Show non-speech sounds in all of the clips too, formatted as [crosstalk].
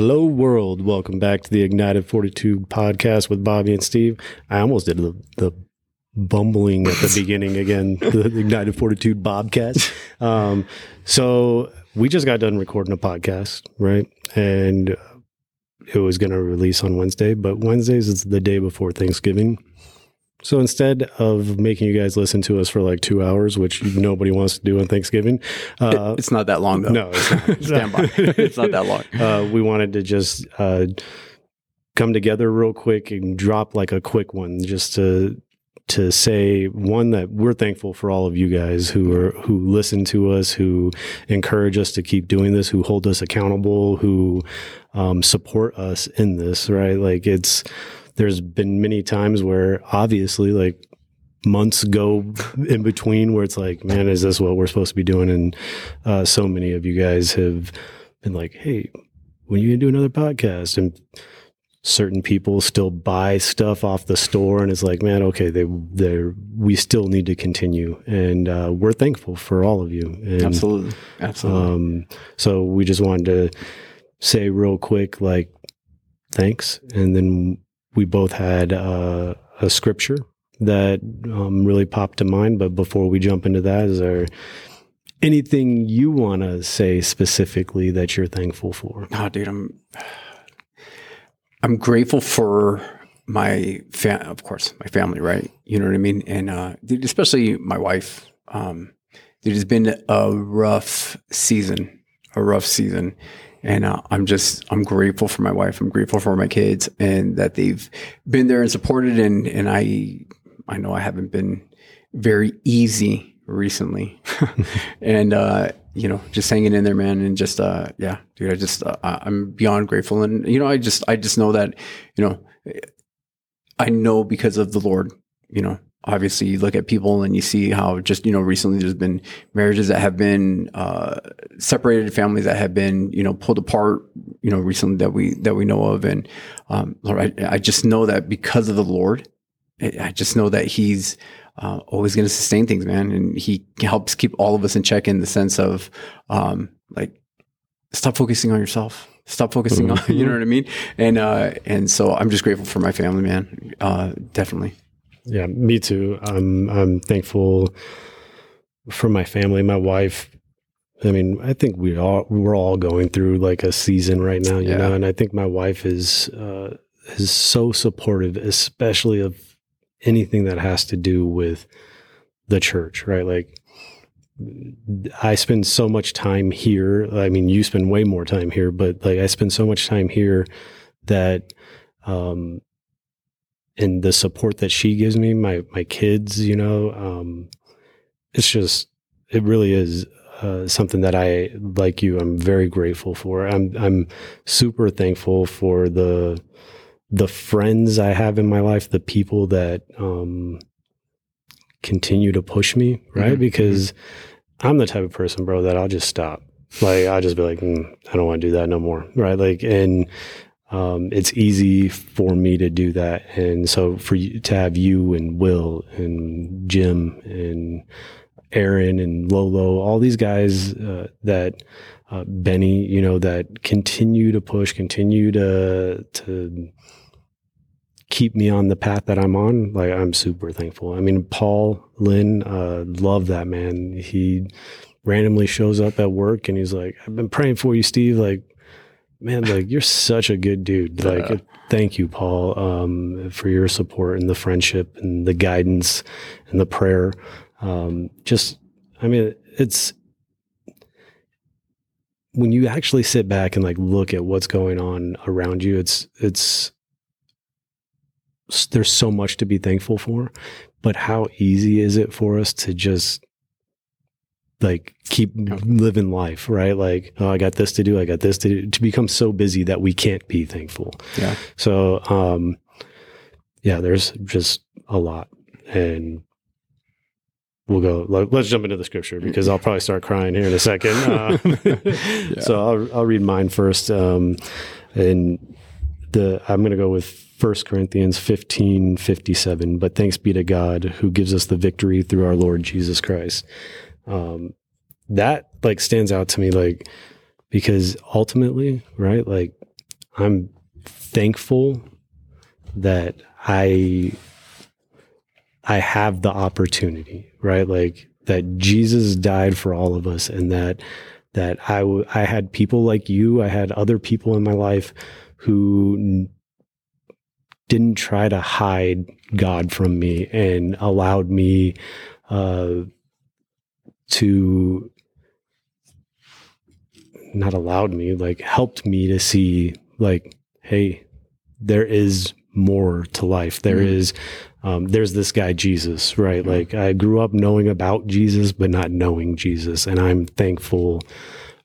Hello, world. Welcome back to the Ignited Fortitude podcast with Bobby and Steve. I almost did the, the bumbling at the [laughs] beginning again, the Ignited Fortitude Bobcast. Um, so we just got done recording a podcast, right? And it was going to release on Wednesday, but Wednesdays is the day before Thanksgiving. So instead of making you guys listen to us for like two hours, which nobody wants to do on Thanksgiving, uh, It's not that long though. no, it's not. [laughs] Stand by. [laughs] It's not that long. uh, we wanted to just uh, come together real quick and drop like a quick one just to to say one that we're thankful for all of you guys who are who listen to us who encourage us to keep doing this who hold us accountable who um, support us in this right like it's there's been many times where obviously like months go in between where it's like man is this what we're supposed to be doing? And uh, so many of you guys have been like hey when are you gonna do another podcast? And certain people still buy stuff off the store and it's like man okay they they we still need to continue. And uh, we're thankful for all of you. And, Absolutely. Absolutely. um, so we just wanted to say real quick like thanks. And then we both had uh, a scripture that um, really popped to mind but before we jump into that is there anything you want to say specifically that you're thankful for oh, dude, I'm I'm grateful for my fa- of course, my family, right? You know what I mean? And uh dude, especially my wife. Um it has been a rough season, a rough season. And uh, I'm just, I'm grateful for my wife. I'm grateful for my kids and that they've been there and supported. And, and I, I know I haven't been very easy recently. [laughs] and, uh, you know, just hanging in there, man. And just, uh, yeah, dude, I just, uh, I'm beyond grateful. And, you know, I just, I just know that, you know, I know because of the Lord, you know, obviously you look at people and you see how just, you know, recently there's been marriages that have been, uh, separated families that have been, you know, pulled apart, you know, recently that we, that we know of. And, um, Lord, I, I just know that because of the Lord, I just know that he's, uh, always going to sustain things, man. And he helps keep all of us in check in the sense of, um, like, stop focusing on yourself. Stop focusing on, [laughs] you know what I mean? And, uh, and so I'm just grateful for my family, man. Uh, definitely. Yeah, me too. I'm I'm thankful for my family, my wife. I mean, I think we all we're all going through like a season right now, you Yeah. know, and I think my wife is uh is so supportive, especially of anything that has to do with the church, right? Like I spend so much time here. I mean, you spend way more time here, but like I spend so much time here that um and the support that she gives me, my my kids, you know, um, it's just it really is uh, something that I like you. I'm very grateful for. I'm I'm super thankful for the the friends I have in my life, the people that um, continue to push me, right? Mhm, Because I'm the type of person, bro, that I'll just stop. Like I'll just be like, mm, I don't want to do that no more, right? Like, and um, it's easy for me to do that, and so for you to have you and Will and Jim and Aaron and Lolo, all these guys uh, that uh, Benny, you know, that continue to push, continue to to keep me on the path that I'm on. Like I'm super thankful. I mean, Paul Lynn, uh, love that man. He randomly shows up at work and he's like, "I've been praying for you, Steve." Like, man, like you're such a good dude. Like, Yeah. thank you, Paul, um, for your support and the friendship and the guidance and the prayer. Um, just, I mean, it's when you actually sit back and like look at what's going on around you. It's it's there's so much to be thankful for, but how easy is it for us to just like keep living life, right? Like, oh, I got this to do, I got this to do, to become so busy that we can't be thankful. Yeah. So, um, yeah, there's just a lot, and we'll go. let- Let's jump into the scripture because I'll probably start crying here in a second. [laughs] Uh, So I'll, I'll read mine first, um, and the I'm going to go with 1 Corinthians 15, 57. But thanks be to God who gives us the victory through our Lord Jesus Christ. Um, that like stands out to me, like because ultimately, right, like I'm thankful that I I have the opportunity, right? Like that Jesus died for all of us and that that I w- I had people like you, I had other people in my life who n- didn't try to hide God from me and allowed me uh, to not allowed me like helped me to see like hey there is more to life. There Mhm. is um, there's this guy jesus right? Like i grew up knowing about jesus but not knowing jesus. And i'm thankful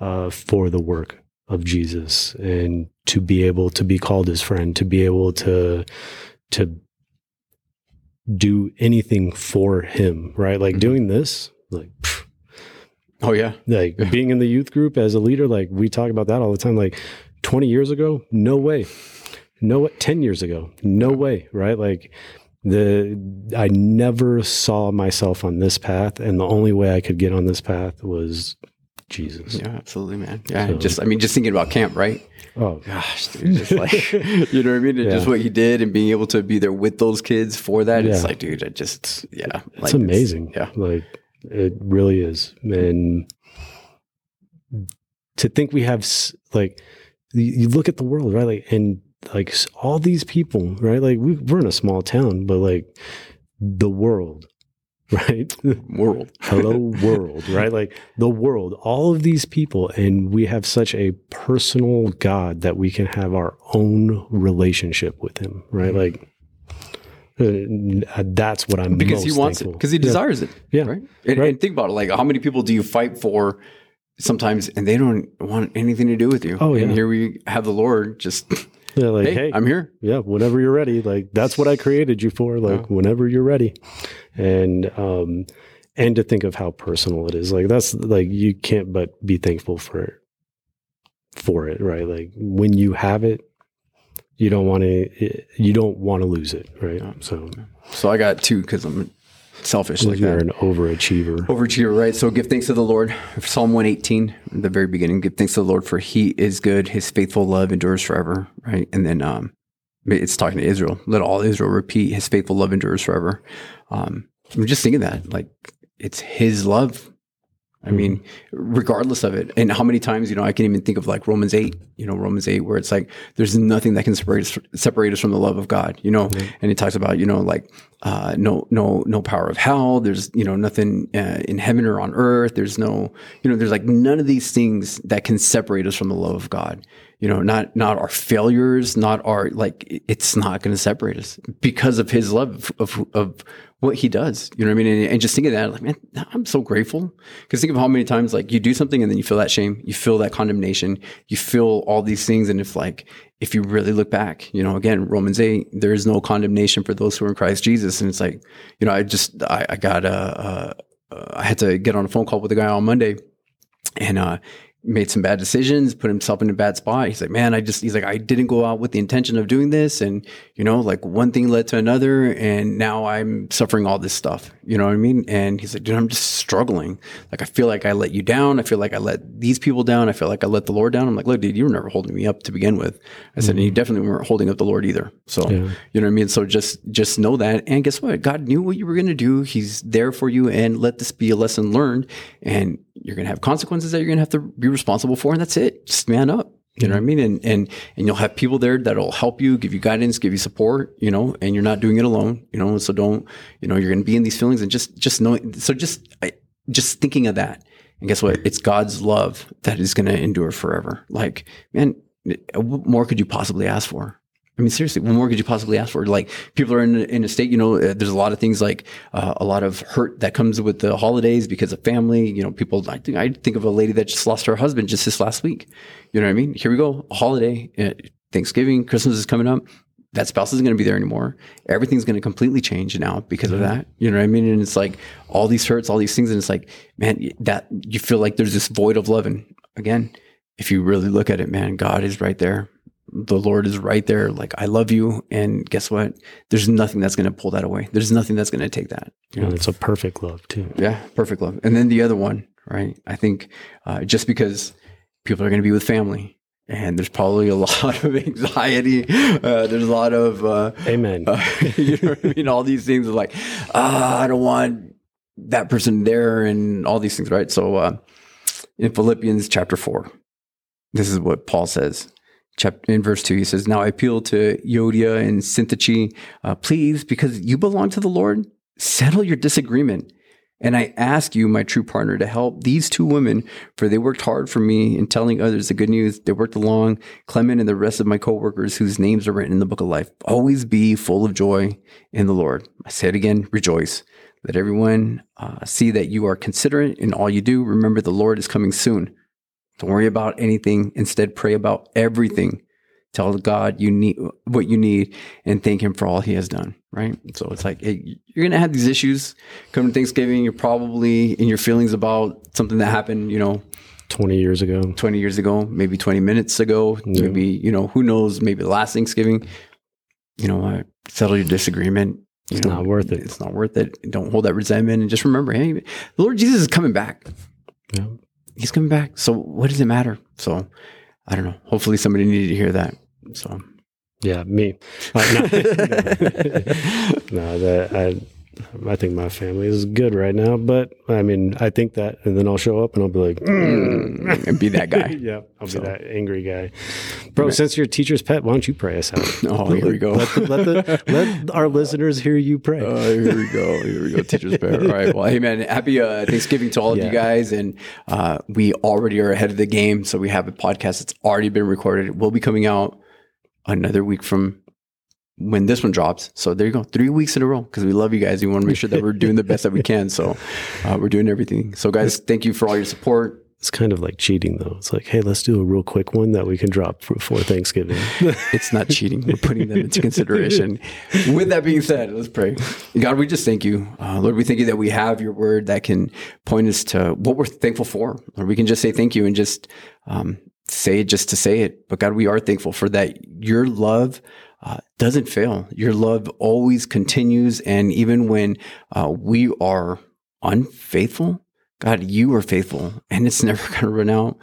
uh, for the work of jesus and to be able to be called his friend to be able to to do anything for him right? Like Mhm. doing this like pff, Oh yeah. like being in the youth group as a leader like we talk about that all the time like 20 years ago no way no 10 years ago no way right like the i never saw myself on this path and the only way i could get on this path was jesus Yeah, absolutely, man. Yeah, So- just I mean, just thinking about camp, right? oh Gosh, dude, just like [laughs] [laughs] you know what I mean, and just what you did and being able to be there with those kids for that. It's like, dude, I just yeah, it's like, amazing yeah. like it really is. And to think we have like you look at the world right? Like and like all these people right? Like we, we're in a small town but like the world [laughs] right? World. [laughs] hello world right? Like the world all of these people and we have such a personal god that we can have our own relationship with him right? Mm-hmm. Like uh, that's what i'm because he wants it because he Yeah. desires it Yeah. right? And, Right. and think about it like how many people do you fight for sometimes and they don't want anything to do with you Oh, and here we have the lord just [laughs] Yeah, like hey, hey, i'm here yeah, whenever you're ready. Like that's what I created you for. Like Yeah. whenever you're ready, and um, and to think of how personal it is. Like that's like you can't but be thankful for for it, right? Like when you have it, you don't want to you don't want to lose it, right? Yeah. So so i got two because i'm selfish like you're that an overachiever. Overachiever, right? So give thanks to the Lord. Psalm 118, the very beginning, give thanks to the Lord for he is good. His faithful love endures forever, right? And then um, it's talking to Israel. Let all Israel repeat his faithful love endures forever. Um, I'm just thinking that, like, it's his love. I mean, regardless of it. And how many times, you know, I can even think of like Romans 8, you know, Romans 8, where it's like, there's nothing that can separate us, separate us from the love of God, you know? And he talks about, you know, like, uh, no, no, no power of hell. There's, you know, nothing uh, in heaven or on earth. There's no, you know, there's like none of these things that can separate us from the love of God. You know, not, not our failures, not our, like, it's not going to separate us because of his love of, of, of what he does. You know what I mean? And, and just think of that, like, man, I'm so grateful. Because think of how many times, like, you do something and then you feel that shame, you feel that condemnation, you feel all these things. And if, like, if you really look back, you know, again, Romans 8, there is no condemnation for those who are in Christ Jesus. And it's like, you know, I just, I, I got, uh, uh, I had to get on a phone call with a guy on Monday and, uh, made some bad decisions, put himself in a bad spot. He's like, man, I just, he's like, I didn't go out with the intention of doing this. And, you know, like one thing led to another. And now I'm suffering all this stuff. You know what I mean? And he's like, dude, I'm just struggling. Like, I feel like I let you down. I feel like I let these people down. I feel like I let the Lord down. I'm like, look, dude, you were never holding me up to begin with. I said, and you mm-hmm. definitely weren't holding up the Lord either. So, Yeah. you know what I mean? So just, just know that. And guess what? God knew what you were going to do. He's there for you. And let this be a lesson learned. And you're going to have consequences that you're going to have to be responsible for. And that's it. Just man up. You know what I mean? And, and, and you'll have people there that'll help you, give you guidance, give you support, you know, and you're not doing it alone, you know, so don't, you know, you're going to be in these feelings and just, just knowing, so just, just thinking of that. And guess what? It's God's love that is going to endure forever. Like, man, what more could you possibly ask for? I mean, seriously, what more could you possibly ask for? Like, people are in a, in a state, you know, uh, there's a lot of things like uh, a lot of hurt that comes with the holidays because of family. You know, people, I think, I think of a lady that just lost her husband just this last week. You know what I mean? Here we go, a holiday, uh, Thanksgiving, Christmas is coming up. That spouse isn't going to be there anymore. Everything's going to completely change now because of that. You know what I mean? And it's like all these hurts, all these things. And it's like, man, that you feel like there's this void of love. And again, if you really look at it, man, God is right there the Lord is right there. Like, I love you. And guess what? There's nothing that's going to pull that away. There's nothing that's going to take that. You know? And it's a perfect love too. Yeah, perfect love. And then the other one, right? I think uh, just because people are going to be with family and there's probably a [laughs] lot of anxiety. Uh, there's a lot of, uh, Amen. uh, [laughs] you know what I mean? All these things are like, ah, I don't want that person there and all these things, right? So, uh, in Philippians chapter four, this is what Paul says. Chapter, in verse 2, he says, Now I appeal to Euodia and Syntyche, uh, please, because you belong to the Lord, settle your disagreement. And I ask you, my true partner, to help these two women, for they worked hard for me in telling others the good news. They worked along Clement and the rest of my coworkers whose names are written in the book of life. Always be full of joy in the Lord. I say it again, rejoice. Let everyone uh, see that you are considerate in all you do. Remember, the Lord is coming soon. Don't worry about anything. Instead, pray about everything. Tell God you need what you need and thank Him for all He has done. Right. So it's like hey, you're gonna have these issues come to Thanksgiving. You're probably in your feelings about something that happened. You know, 20 years ago. 20 years ago, maybe 20 minutes ago, Yeah. maybe you know who knows, maybe the last Thanksgiving. You know, uh, settle your disagreement. You It's know, not worth it. It's not worth it. Don't hold that resentment, and just remember, hey, the Lord Jesus is coming back Yeah. He's coming back. So what does it matter? So I don't know. Hopefully somebody needed to hear that. So Yeah, me. Uh, no, [laughs] [laughs] no, that I, I think my family is good right now. But I mean, I think that, and then I'll show up and I'll be like, mm, and be that guy. [laughs] yeah, I'll So- be that angry guy, bro. Since you're a teacher's pet, why don't you pray us out? [laughs] Oh, here we go. Let, the, let, the, let our [laughs] listeners hear you pray. Oh, here we go. Here we go. Teacher's prayer. All right. Well, hey, man, happy uh, Thanksgiving to all of you guys. And uh, we already are ahead of the game. So we have a podcast that's already been recorded. It will be coming out another week from when this one drops. So there you go. Three weeks in a row because we love you guys. We want to make sure that we're doing the best that we can. So uh, we're doing everything. So, guys, thank you for all your support. It's kind of like cheating, though. It's like, hey, let's do a real quick one that we can drop for, for Thanksgiving. [laughs] It's not cheating. We're putting them into [laughs] consideration. With that being said, let's pray. God, we just thank you. Uh, Lord, we thank you that we have your word that can point us to what we're thankful for. Or we can just say thank you and just um, say it just to say it. But God, we are thankful for that. Your love uh, doesn't fail. Your love always continues. And even when uh, we are unfaithful, God, you are faithful and it's [laughs] never going to run out.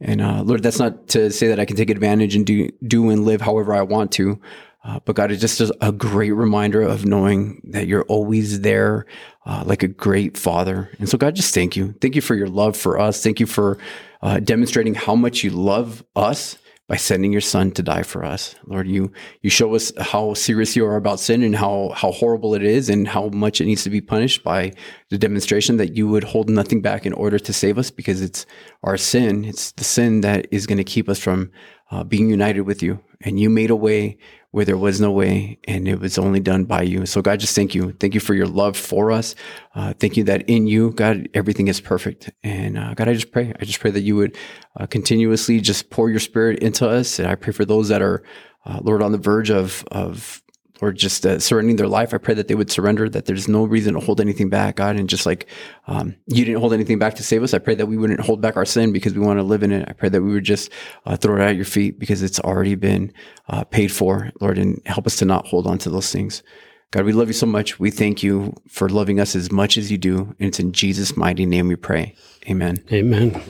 And uh, Lord, that's not to say that I can take advantage and do, do and live however I want to. Uh, but God, it's just a, great reminder of knowing that you're always there, uh, like a great father. And so, God, just thank you. Thank you for your love for us. Thank you for uh, demonstrating how much you love us by sending your son to die for us. Lord, you you show us how serious you are about sin and how how horrible it is and how much it needs to be punished by the demonstration that you would hold nothing back in order to save us because it's our sin, it's the sin that is going to keep us from uh, being united with you. And you made a way where there was no way, and it was only done by you. So, God, just thank you. Thank you for your love for us. Uh, thank you that in you, God, everything is perfect. And uh, God, I just pray. I just pray that you would uh, continuously just pour your spirit into us. And I pray for those that are, uh, Lord, on the verge of, of or just uh, surrendering their life. I pray that they would surrender, that there's no reason to hold anything back, God. And just like um, you didn't hold anything back to save us, I pray that we wouldn't hold back our sin because we want to live in it. I pray that we would just uh, throw it at your feet because it's already been uh, paid for, Lord, and help us to not hold on to those things. God, we love you so much. We thank you for loving us as much as you do. And it's in Jesus' mighty name we pray. Amen. Amen.